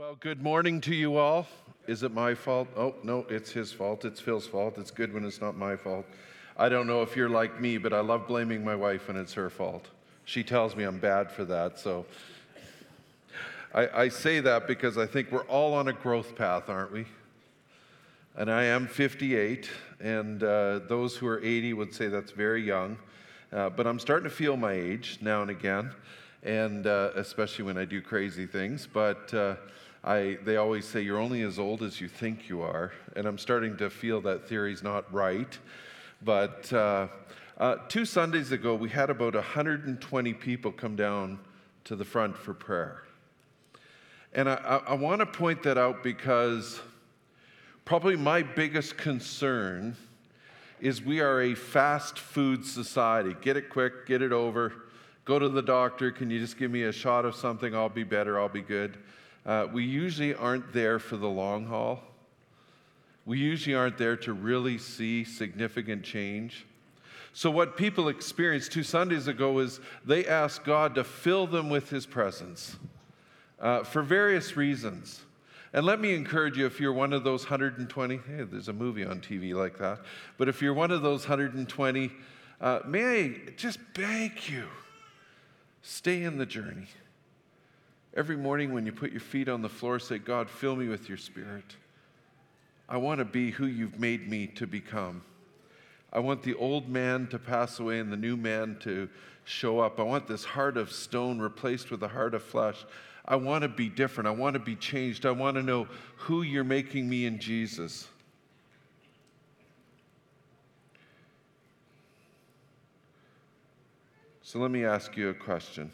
Well, good morning to you all. Is it my fault? Oh, no, it's his fault. It's Phil's fault. It's good when it's not my fault. I don't know if you're like me, but I love blaming my wife when it's her fault. She tells me I'm bad for that, so I, I say that because I think we're all on a growth path, aren't we? And I am 58, and uh, those who are 80 would say that's very young. Uh, but I'm starting to feel my age now and again, and uh, especially when I do crazy things. But uh, I, they always say you're only as old as you think you are, and I'm starting to feel that theory's not right. But uh, uh, two Sundays ago, we had about 120 people come down to the front for prayer. And I, I, I want to point that out because probably my biggest concern is we are a fast food society. Get it quick, get it over, go to the doctor. Can you just give me a shot of something? I'll be better, I'll be good. Uh, we usually aren't there for the long haul. We usually aren't there to really see significant change. So, what people experienced two Sundays ago is they asked God to fill them with His presence uh, for various reasons. And let me encourage you if you're one of those 120, hey, there's a movie on TV like that, but if you're one of those 120, uh, may I just beg you, stay in the journey. Every morning when you put your feet on the floor, say, God, fill me with your spirit. I want to be who you've made me to become. I want the old man to pass away and the new man to show up. I want this heart of stone replaced with a heart of flesh. I want to be different. I want to be changed. I want to know who you're making me in Jesus. So let me ask you a question.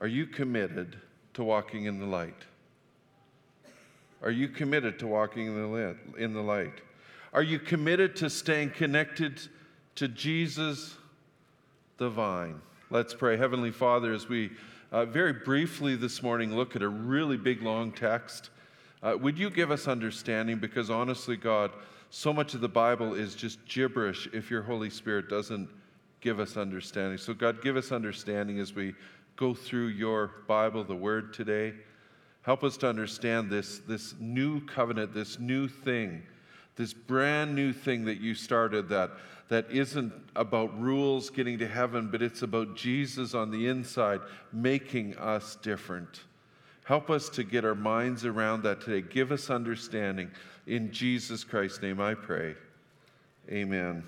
Are you committed to walking in the light? Are you committed to walking in the, light? Are you committed to staying connected to Jesus, the vine? Let's pray. Heavenly Father, as we uh, very briefly this morning look at a really big, long text, uh, would you give us understanding? Because honestly, God, so much of the Bible is just gibberish if your Holy Spirit doesn't give us understanding. So, God, give us understanding as we go through your Bible, the Word today. Help us to understand this, this new covenant, this new thing, this brand new thing that you started that, that isn't about rules getting to heaven, but it's about Jesus on the inside making us different. Help us to get our minds around that today. Give us understanding. In Jesus Christ's name I pray. Amen.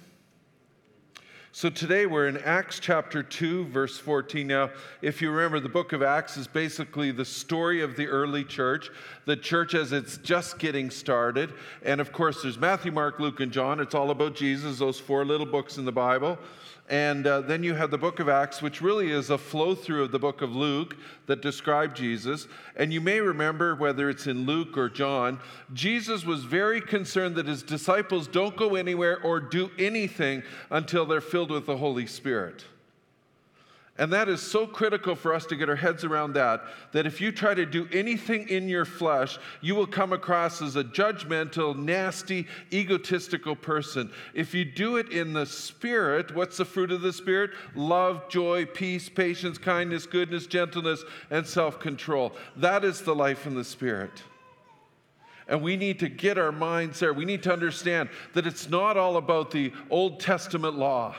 So today we're in Acts chapter 2, verse 14. Now, if you remember, the book of Acts is basically the story of the early church, the church as it's just getting started. And of course, there's Matthew, Mark, Luke, and John. It's all about Jesus, those four little books in the Bible. And uh, then you have the book of Acts, which really is a flow through of the book of Luke that describe Jesus. And you may remember, whether it's in Luke or John, Jesus was very concerned that his disciples don't go anywhere or do anything until they're filled with the Holy Spirit. And that is so critical for us to get our heads around that, that if you try to do anything in your flesh, you will come across as a judgmental, nasty, egotistical person. If you do it in the Spirit, what's the fruit of the Spirit? Love, joy, peace, patience, kindness, goodness, gentleness, and self control. That is the life in the Spirit. And we need to get our minds there. We need to understand that it's not all about the Old Testament law.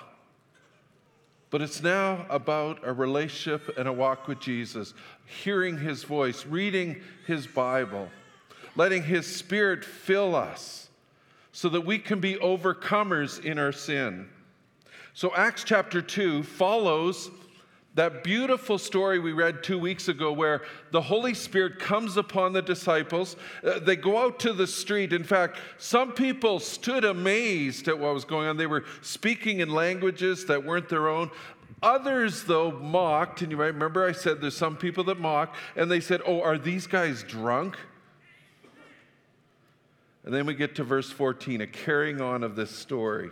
But it's now about a relationship and a walk with Jesus, hearing his voice, reading his Bible, letting his spirit fill us so that we can be overcomers in our sin. So, Acts chapter 2 follows that beautiful story we read two weeks ago where the Holy Spirit comes upon the disciples. Uh, they go out to the street. In fact, some people stood amazed at what was going on. They were speaking in languages that weren't their own. Others, though, mocked. And you might remember I said there's some people that mock. And they said, Oh, are these guys drunk? And then we get to verse 14, a carrying on of this story.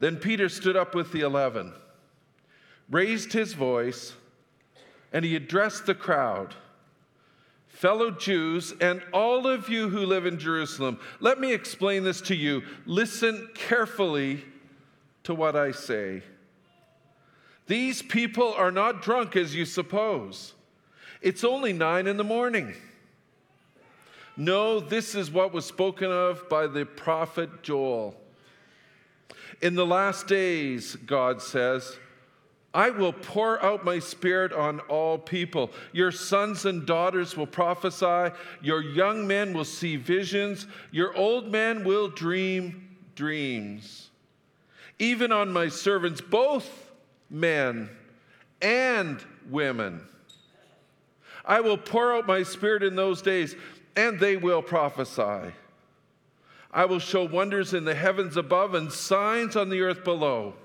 Then Peter stood up with the eleven raised his voice, and he addressed the crowd. Fellow Jews, and all of you who live in Jerusalem, let me explain this to you. Listen carefully to what I say. These people are not drunk as you suppose. It's only nine in the morning. No, this is what was spoken of by the prophet Joel. In the last days, God says, I will pour out my spirit on all people. Your sons and daughters will prophesy. Your young men will see visions. Your old men will dream dreams. Even on my servants, both men and women. I will pour out my spirit in those days, and they will prophesy. I will show wonders in the heavens above and signs on the earth below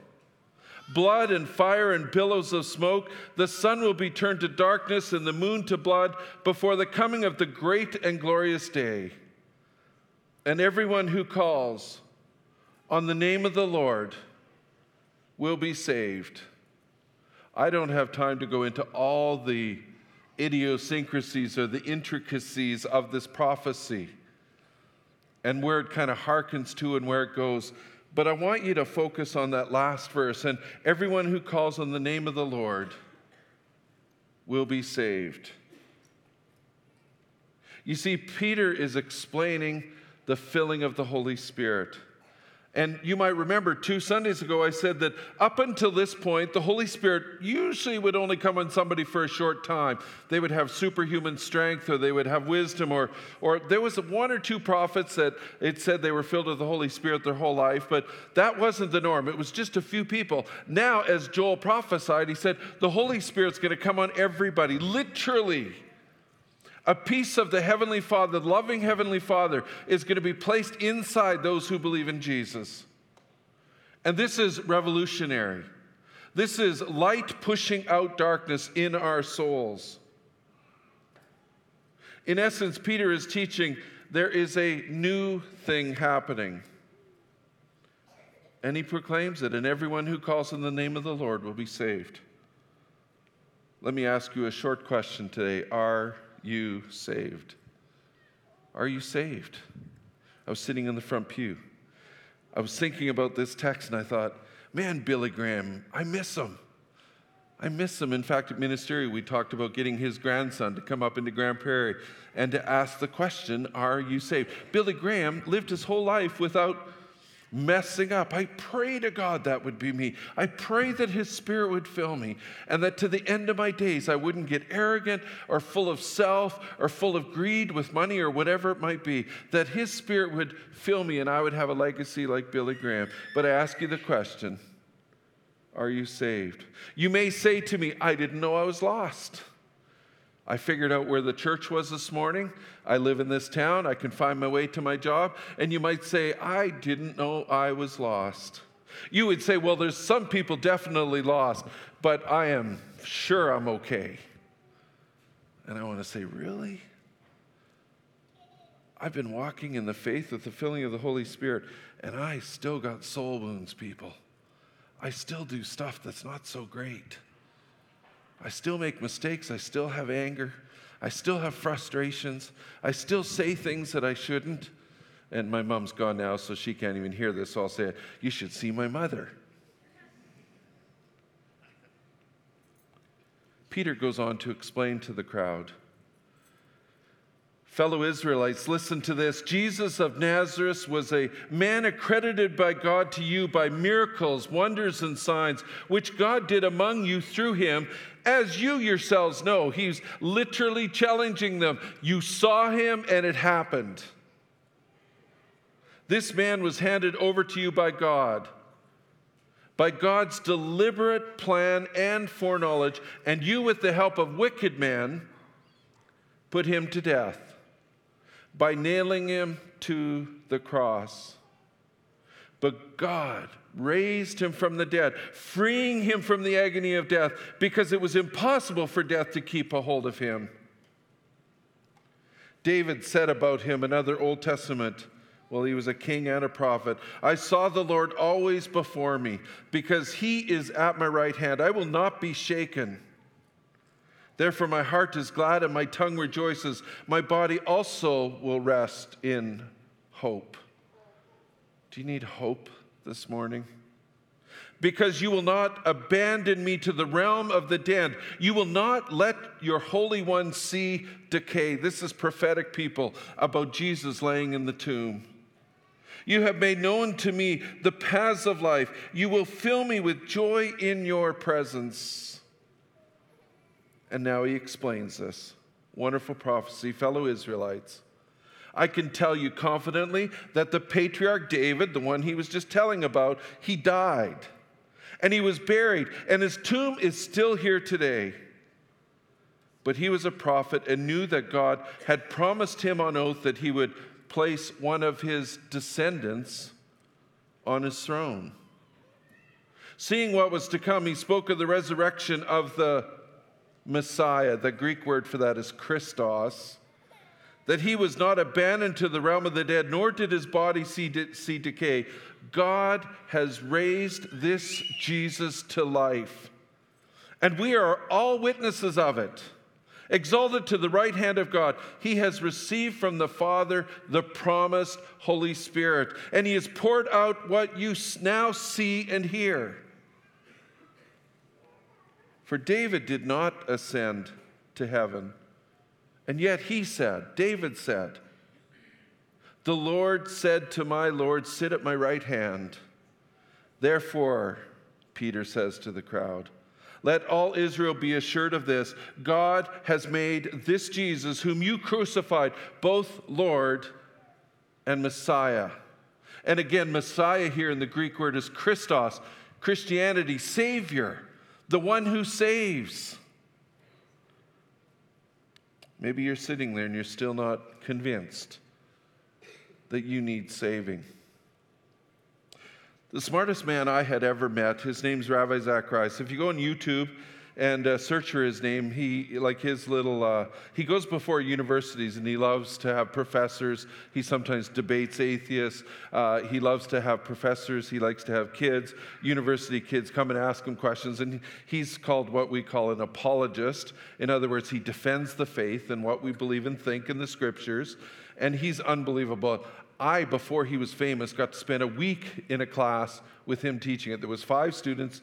blood and fire and billows of smoke. The sun will be turned to darkness and the moon to blood before the coming of the great and glorious day. And everyone who calls on the name of the Lord will be saved. I don't have time to go into all the idiosyncrasies or the intricacies of this prophecy and where it kind of harkens to and where it goes. But I want you to focus on that last verse. And everyone who calls on the name of the Lord will be saved. You see, Peter is explaining the filling of the Holy Spirit. And you might remember two Sundays ago, I said that up until this point, the Holy Spirit usually would only come on somebody for a short time. They would have superhuman strength, or they would have wisdom, or, or there was one or two prophets that it said they were filled with the Holy Spirit their whole life, but that wasn't the norm. It was just a few people. Now, as Joel prophesied, he said, the Holy Spirit's going to come on everybody, literally. A piece of the Heavenly Father, the loving Heavenly Father, is going to be placed inside those who believe in Jesus. And this is revolutionary. This is light pushing out darkness in our souls. In essence, Peter is teaching there is a new thing happening. And he proclaims it, and everyone who calls in the name of the Lord will be saved. Let me ask you a short question today Are you saved? Are you saved? I was sitting in the front pew. I was thinking about this text and I thought, man, Billy Graham, I miss him. I miss him. In fact, at Ministry, we talked about getting his grandson to come up into Grand Prairie and to ask the question, Are you saved? Billy Graham lived his whole life without messing up. I pray to God that would be me. I pray that His Spirit would fill me and that to the end of my days I wouldn't get arrogant or full of self or full of greed with money or whatever it might be. That His Spirit would fill me and I would have a legacy like Billy Graham. But I ask you the question Are you saved? You may say to me, I didn't know I was lost. I figured out where the church was this morning. I live in this town. I can find my way to my job. And you might say, I didn't know I was lost. You would say, well, there's some people definitely lost, but I am sure I'm okay. And I want to say, really? I've been walking in the faith with the filling of the Holy Spirit, and I still got soul wounds, people. I still do stuff that's not so great. I still make mistakes. I still have anger. I still have frustrations. I still say things that I shouldn't. And my mom's gone now, so she can't even hear this. So I'll say, You should see my mother. Peter goes on to explain to the crowd Fellow Israelites, listen to this. Jesus of Nazareth was a man accredited by God to you by miracles, wonders, and signs, which God did among you through him, as you yourselves know. He's literally challenging them. You saw him, and it happened. This man was handed over to you by God by God's deliberate plan and foreknowledge, and you, with the help of wicked men, put him to death by nailing him to the cross. But God raised him from the dead, freeing him from the agony of death because it was impossible for death to keep a hold of him. David said about him in other Old Testament, well, he was a king and a prophet. I saw the Lord always before me because he is at my right hand. I will not be shaken. Therefore, my heart is glad and my tongue rejoices. My body also will rest in hope. Do you need hope this morning? because you will not abandon me to the realm of the dead. You will not let your Holy One see decay. This is prophetic people about Jesus laying in the tomb. You have made known to me the paths of life. You will fill me with joy in your presence. And now he explains this wonderful prophecy, fellow Israelites. I can tell you confidently that the patriarch David, the one he was just telling about, he died and he was buried, and his tomb is still here today. But he was a prophet and knew that God had promised him on oath that he would place one of his descendants on his throne. Seeing what was to come, he spoke of the resurrection of the Messiah. The Greek word for that is Christos. That he was not abandoned to the realm of the dead, nor did his body see, de- see decay. God has raised this Jesus to life. And we are all witnesses of it exalted to the right hand of God, he has received from the Father the promised Holy Spirit, and he has poured out what you now see and hear. For David did not ascend to heaven, and yet he said, David said, The Lord said to my Lord, Sit at my right hand. Therefore, Peter says to the crowd, let all Israel be assured of this God has made this Jesus, whom you crucified, both Lord and Messiah. And again, Messiah here in the Greek word is Christos, Christianity, Savior, the one who saves. Maybe you're sitting there and you're still not convinced that you need saving. The smartest man I had ever met, his name's Ravi Zacharias. If you go on YouTube and uh, search for his name, he, like his little, uh, he goes before universities and he loves to have professors. He sometimes debates atheists. Uh, he loves to have professors. He likes to have kids, university kids, come and ask him questions. And he's called what we call an apologist. In other words, he defends the faith and what we believe and think in the scriptures. And he's unbelievable. I, before he was famous, got to spend a week in a class with him teaching it. There was five students,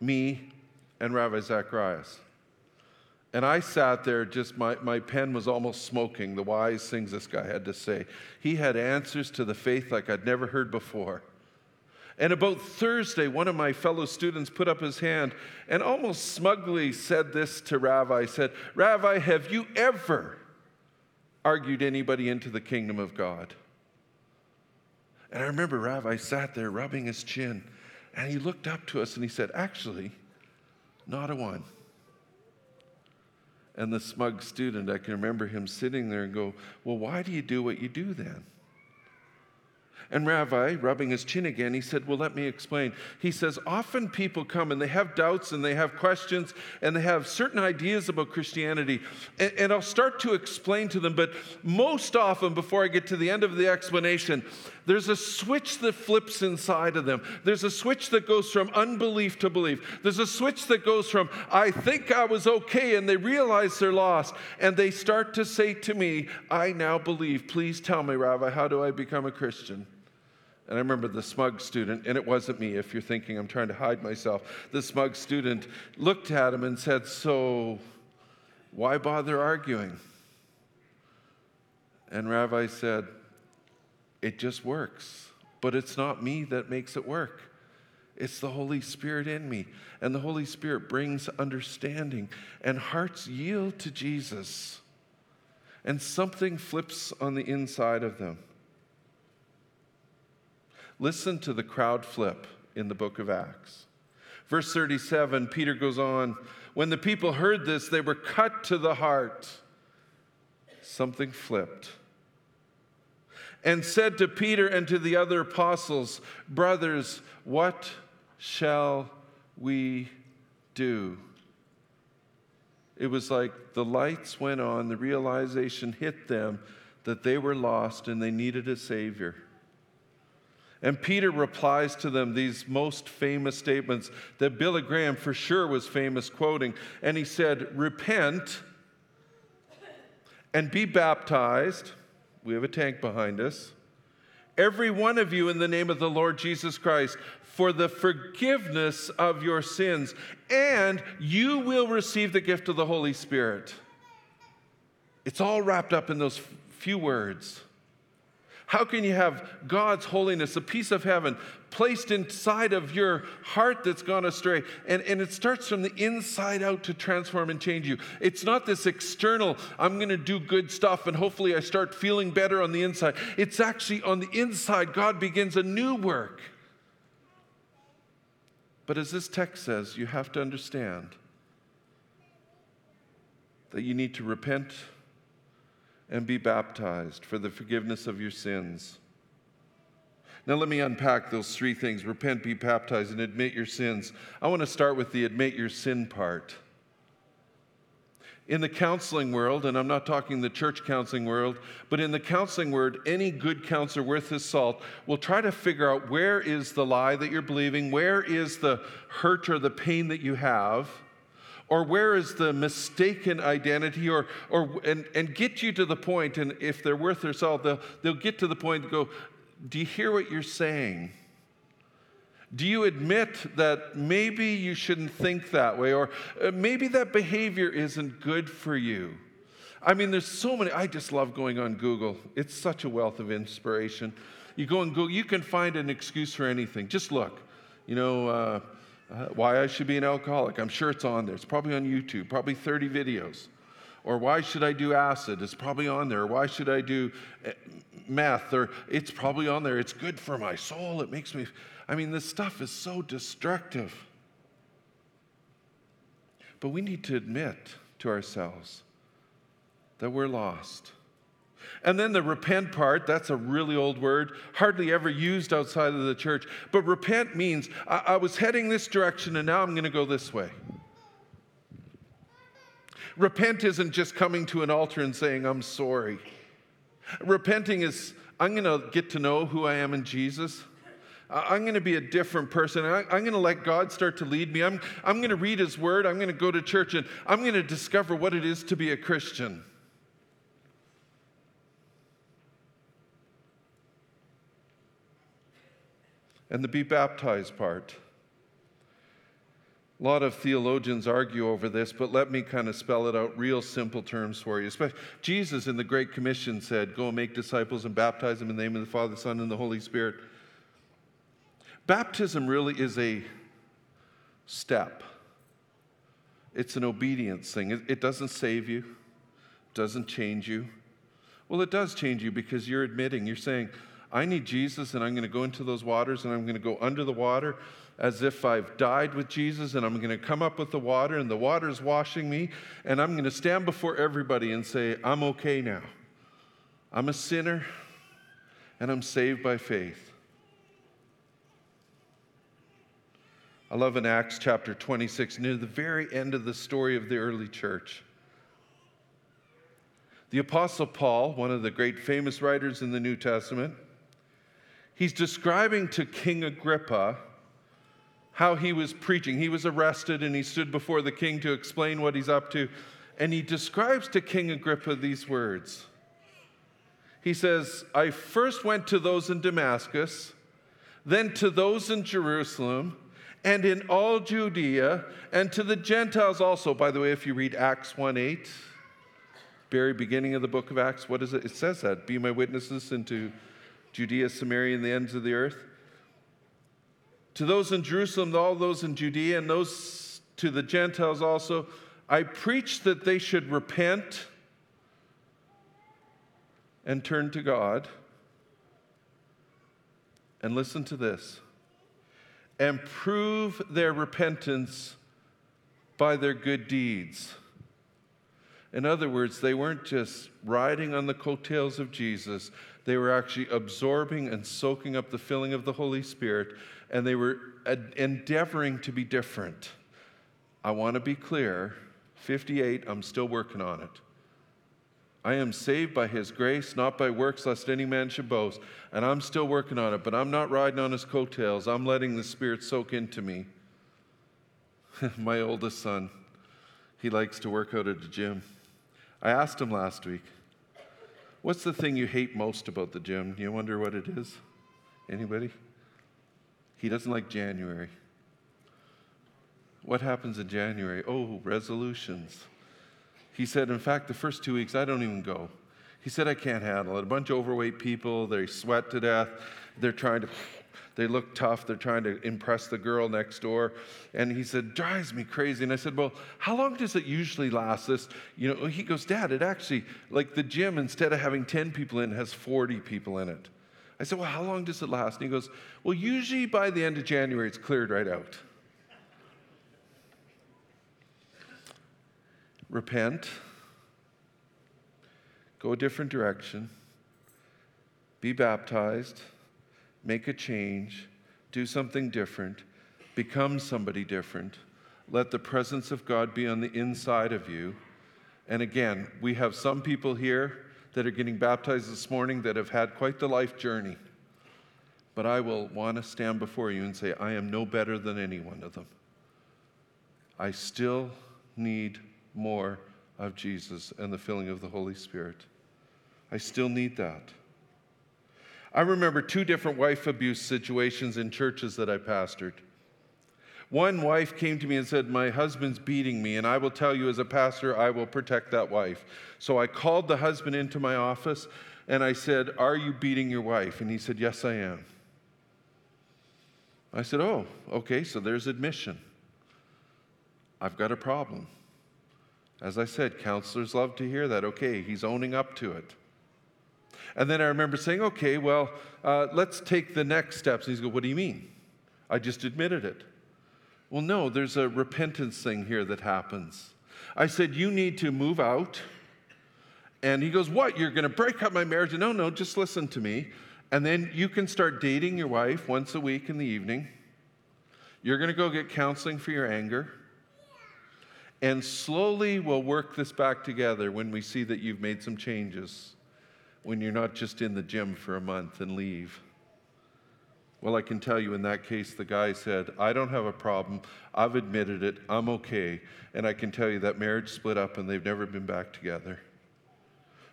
me, and Ravi Zacharias. And I sat there, just my, my pen was almost smoking, the wise things this guy had to say. He had answers to the faith like I'd never heard before. And about Thursday, one of my fellow students put up his hand and almost smugly said this to Ravi, said, Ravi, have you ever argued anybody into the kingdom of God? And I remember Ravi sat there rubbing his chin, and he looked up to us and he said, Actually, not a one. And the smug student, I can remember him sitting there and go, Well, why do you do what you do then? And Ravi, rubbing his chin again, he said, Well, let me explain. He says, Often people come and they have doubts and they have questions and they have certain ideas about Christianity. And, and, I'll start to explain to them, but most often, before I get to the end of the explanation, there's a switch that flips inside of them. There's a switch that goes from unbelief to belief. There's a switch that goes from, I think I was okay, and they realize they're lost. And they start to say to me, I now believe. Please tell me, Ravi, how do I become a Christian? And I remember the smug student, and it wasn't me if you're thinking I'm trying to hide myself. The smug student looked at him and said, So, why bother arguing? And Ravi said, It just works, but it's not me that makes it work. It's the Holy Spirit in me. And the Holy Spirit brings understanding, and hearts yield to Jesus. And something flips on the inside of them. Listen to the crowd flip in the book of Acts. Verse 37, Peter goes on When the people heard this, they were cut to the heart. Something flipped. And said to Peter and to the other apostles, Brothers, what shall we do? It was like the lights went on, the realization hit them that they were lost and they needed a Savior. And Peter replies to them these most famous statements that Billy Graham for sure was famous quoting. And he said, Repent and be baptized. We have a tank behind us. Every one of you in the name of the Lord Jesus Christ for the forgiveness of your sins, and you will receive the gift of the Holy Spirit. It's all wrapped up in those few words. How can you have God's holiness, a piece of heaven, placed inside of your heart that's gone astray? And, and it starts from the inside out to transform and change you. It's not this external, I'm going to do good stuff and hopefully I start feeling better on the inside. It's actually on the inside, God begins a new work. But as this text says, you have to understand that you need to repent and be baptized for the forgiveness of your sins. Now, let me unpack those three things repent, be baptized, and admit your sins. I want to start with the admit your sin part. In the counseling world, and I'm not talking the church counseling world, but in the counseling world, any good counselor worth his salt will try to figure out where is the lie that you're believing, where is the hurt or the pain that you have or where is the mistaken identity or, or and, and get you to the point and if they're worth their salt they'll, they'll get to the point and go do you hear what you're saying? Do you admit that maybe you shouldn't think that way or uh, maybe that behavior isn't good for you? I mean there's so many i just love going on google. It's such a wealth of inspiration. You go and google you can find an excuse for anything. Just look you know uh, uh, why I should be an alcoholic. I'm sure it's on there. It's probably on YouTube, probably 30 videos. Or why should I do acid? It's probably on there. Why should I do eh, meth? Or it's probably on there. It's good for my soul. It makes me. I mean, this stuff is so destructive. But we need to admit to ourselves that we're lost and then the repent part, that's a really old word, hardly ever used outside of the church. But repent means I, I was heading this direction and now I'm going to go this way. Repent isn't just coming to an altar and saying, I'm sorry. Repenting is, I'm going to get to know who I am in Jesus. I'm going to be a different person. I'm going to let God start to lead me. I'm, I'm going to read His Word. I'm going to go to church and I'm going to discover what it is to be a Christian. And the be baptized part. A lot of theologians argue over this, but let me kind of spell it out real simple terms for you. Jesus in the Great Commission said, Go and make disciples and baptize them in the name of the Father, Son, and the Holy Spirit. Baptism really is a step, it's an obedience thing. It, doesn't save you, doesn't change you. Well, it does change you because you're admitting, you're saying, I need Jesus, and I'm going to go into those waters, and I'm going to go under the water as if I've died with Jesus, and I'm going to come up with the water, and the water is washing me, and I'm going to stand before everybody and say, I'm okay now. I'm a sinner, and I'm saved by faith. I love in Acts chapter 26, near the very end of the story of the early church. The Apostle Paul, one of the great famous writers in the New Testament, he's describing to King Agrippa how he was preaching. He was arrested and he stood before the king to explain what he's up to. And he describes to King Agrippa these words. He says, I first went to those in Damascus, then to those in Jerusalem, and in all Judea, and to the Gentiles also. By the way, if you read Acts 1 8, very beginning of the book of Acts, what is it? It says that, be my witnesses into Judea, Samaria, and the ends of the earth. To those in Jerusalem, all those in Judea, and those to the Gentiles also, I preach that they should repent and turn to God. And listen to this and prove their repentance by their good deeds. In other words, they weren't just riding on the coattails of Jesus, they were actually absorbing and soaking up the filling of the Holy Spirit, and they were endeavoring to be different. I want to be clear 58, I'm still working on it. I am saved by his grace, not by works, lest any man should boast. And I'm still working on it, but I'm not riding on his coattails. I'm letting the Spirit soak into me. My oldest son, he likes to work out at the gym. I asked him last week, What's the thing you hate most about the gym? You wonder what it is? Anybody? He doesn't like January. What happens in January? Oh, resolutions. He said, in fact, the first two weeks, I don't even go. He said, I can't handle it. A bunch of overweight people, they sweat to death. They're trying to, they look tough. They're trying to impress the girl next door. And he said, drives me crazy. And I said, well, how long does it usually last? This, you know, he goes, Dad, it actually, like the gym, instead of having 10 people in, has 40 people in it. I said, well, how long does it last? And he goes, well, usually by the end of January, it's cleared right out. repent, go a different direction, be baptized, make a change, do something different, become somebody different. Let the presence of God be on the inside of you. And again, we have some people here that are getting baptized this morning that have had quite the life journey. But I will want to stand before you and say, I am no better than any one of them. I still need more of Jesus and the filling of the Holy Spirit. I still need that. I remember two different wife abuse situations in churches that I pastored. One wife came to me and said, My husband's beating me, and I will tell you as a pastor, I will protect that wife. So I called the husband into my office and I said, Are you beating your wife? And he said, Yes, I am. I said, Oh, okay, so there's admission. I've got a problem. As I said, counselors love to hear that. Okay, he's owning up to it. And then I remember saying, okay, well, uh, let's take the next steps. And he's going, what do you mean? I just admitted it. Well, no, there's a repentance thing here that happens. I said, you need to move out. And he goes, what? You're going to break up my marriage? No, no, just listen to me. And then you can start dating your wife once a week in the evening. You're going to go get counseling for your anger. And slowly we'll work this back together when we see that you've made some changes, when you're not just in the gym for a month and leave. Well, I can tell you in that case, the guy said, I don't have a problem. I've admitted it. I'm okay. And I can tell you that marriage split up and they've never been back together.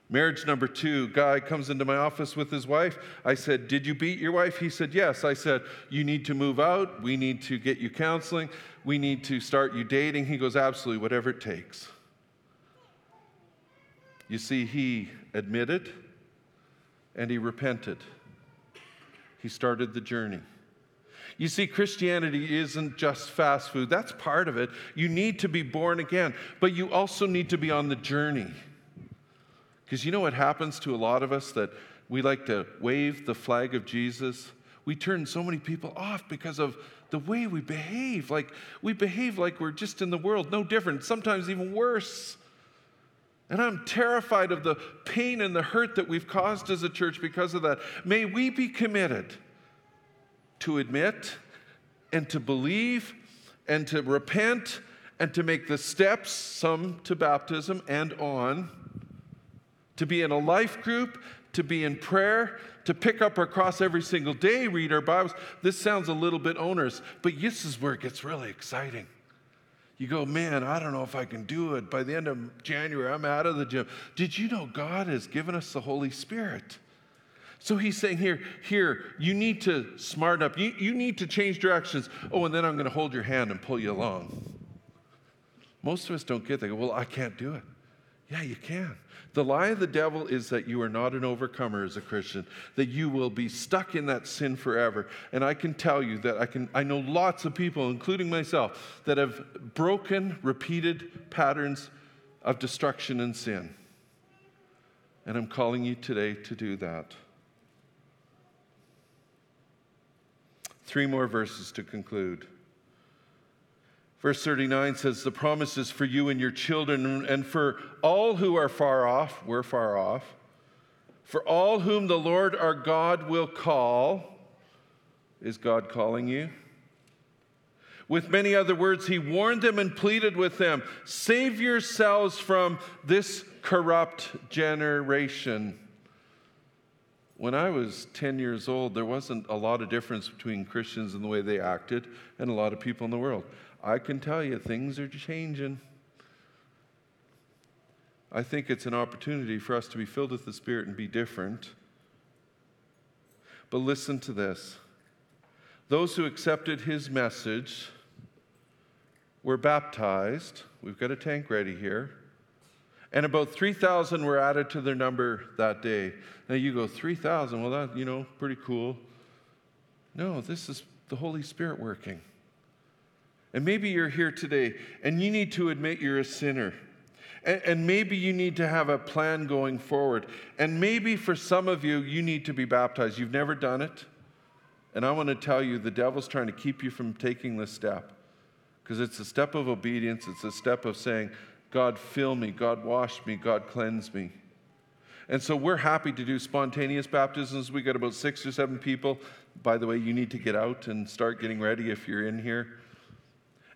Marriage number two, guy comes into my office with his wife. I said, Did you beat your wife? He said, Yes. I said, You need to move out. We need to get you counseling. We need to start you dating. He goes, Absolutely, whatever it takes. You see, he admitted and he repented. He started the journey. You see, Christianity isn't just fast food, that's part of it. You need to be born again, but you also need to be on the journey. Because you know what happens to a lot of us that we like to wave the flag of Jesus? We turn so many people off because of the way we behave. Like we behave like we're just in the world, no different, sometimes even worse. And I'm terrified of the pain and the hurt that we've caused as a church because of that. May we be committed to admit and to believe and to repent and to make the steps, some to baptism and on to be in a life group, to be in prayer, to pick up our cross every single day, read our Bibles. This sounds a little bit onerous, but this is where it gets really exciting. You go, man, I don't know if I can do it. By the end of January, I'm out of the gym. Did you know God has given us the Holy Spirit? So he's saying here, here, you need to smart up. You, you need to change directions. Oh, and then I'm going to hold your hand and pull you along. Most of us don't get that. Go, Well, I can't do it. Yeah, you can. The lie of the devil is that you are not an overcomer as a Christian, that you will be stuck in that sin forever. And I can tell you that I can I know lots of people, including myself, that have broken repeated patterns of destruction and sin. And I'm calling you today to do that. Three more verses to conclude. Verse 39 says, The promise is for you and your children, and for all who are far off, we're far off, for all whom the Lord our God will call. Is God calling you? With many other words, he warned them and pleaded with them save yourselves from this corrupt generation. When I was 10 years old, there wasn't a lot of difference between Christians and the way they acted and a lot of people in the world. I can tell you things are changing. I think it's an opportunity for us to be filled with the Spirit and be different. But listen to this Those who accepted his message were baptized. We've got a tank ready here. And about 3,000 were added to their number that day. Now you go, 3,000, well, that, you know, pretty cool. No, this is the Holy Spirit working. And maybe you're here today and you need to admit you're a sinner. And, and, maybe you need to have a plan going forward. And maybe for some of you, you need to be baptized. You've never done it. And I want to tell you, the devil's trying to keep you from taking this step because it's a step of obedience. It's a step of saying, God, fill me, God, wash me, God, cleanse me. And so we're happy to do spontaneous baptisms. We got about six or seven people. By the way, you need to get out and start getting ready if you're in here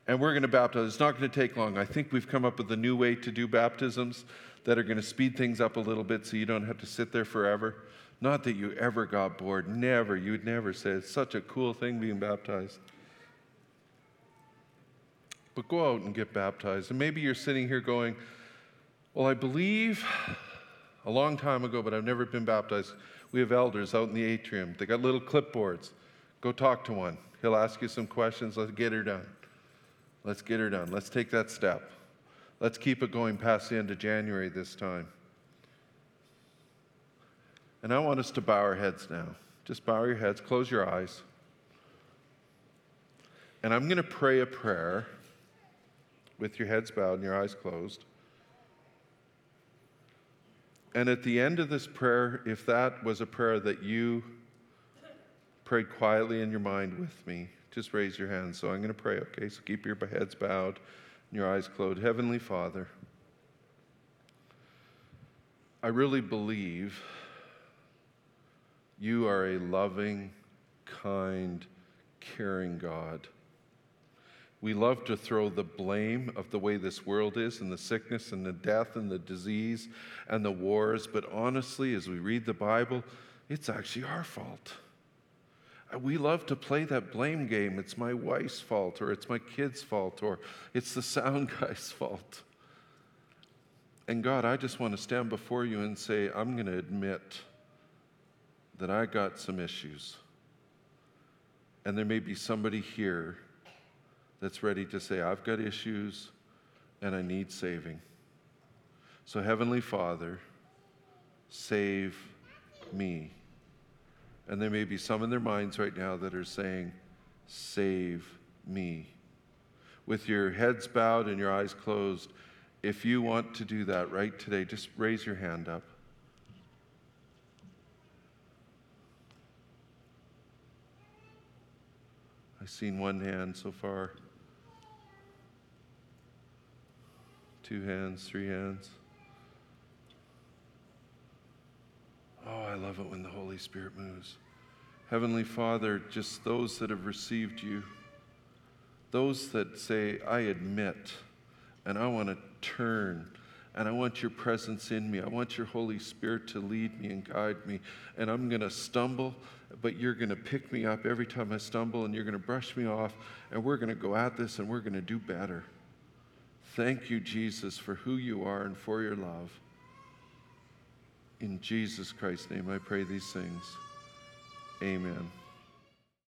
and we're going to baptize. It's not going to take long. I think we've come up with a new way to do baptisms that are going to speed things up a little bit so you don't have to sit there forever. Not that you ever got bored. Never. You'd never say it's such a cool thing being baptized. But go out and get baptized. And maybe you're sitting here going, Well, I believe a long time ago, but I've never been baptized. We have elders out in the atrium. They got little clipboards. Go talk to one. He'll ask you some questions. Let's get her done. Let's get her done. Let's take that step. Let's keep it going past the end of January this time. And I want us to bow our heads now. Just bow your heads, close your eyes. And I'm going to pray a prayer with your heads bowed and your eyes closed. And at the end of this prayer, if that was a prayer that you prayed quietly in your mind with me, just raise your hands. So I'm going to pray, okay? So keep your heads bowed and your eyes closed. Heavenly Father, I really believe you are a loving, kind, caring God. We love to throw the blame of the way this world is and the sickness and the death and the disease and the wars, but honestly, as we read the Bible, it's actually our fault. We love to play that blame game. It's my wife's fault, or it's my kid's fault, or it's the sound guy's fault. And God, I just want to stand before you and say, I'm going to admit that I got some issues. And there may be somebody here that's ready to say, I've got issues and I need saving. So, Heavenly Father, save me. And there may be some in their minds right now that are saying, Save me. With your heads bowed and your eyes closed, if you want to do that right today, just raise your hand up. I've seen one hand so far. Two hands, three hands. Oh, I love it when the Holy Spirit moves. Heavenly Father, just those that have received you, those that say, I admit, and I want to turn, and I want your presence in me. I want your Holy Spirit to lead me and guide me. And I'm going to stumble, but you're going to pick me up every time I stumble, and you're going to brush me off, and we're going to go at this, and we're going to do better. Thank you, Jesus, for who you are and for your love. In Jesus Christ's name, I pray these things. Amen.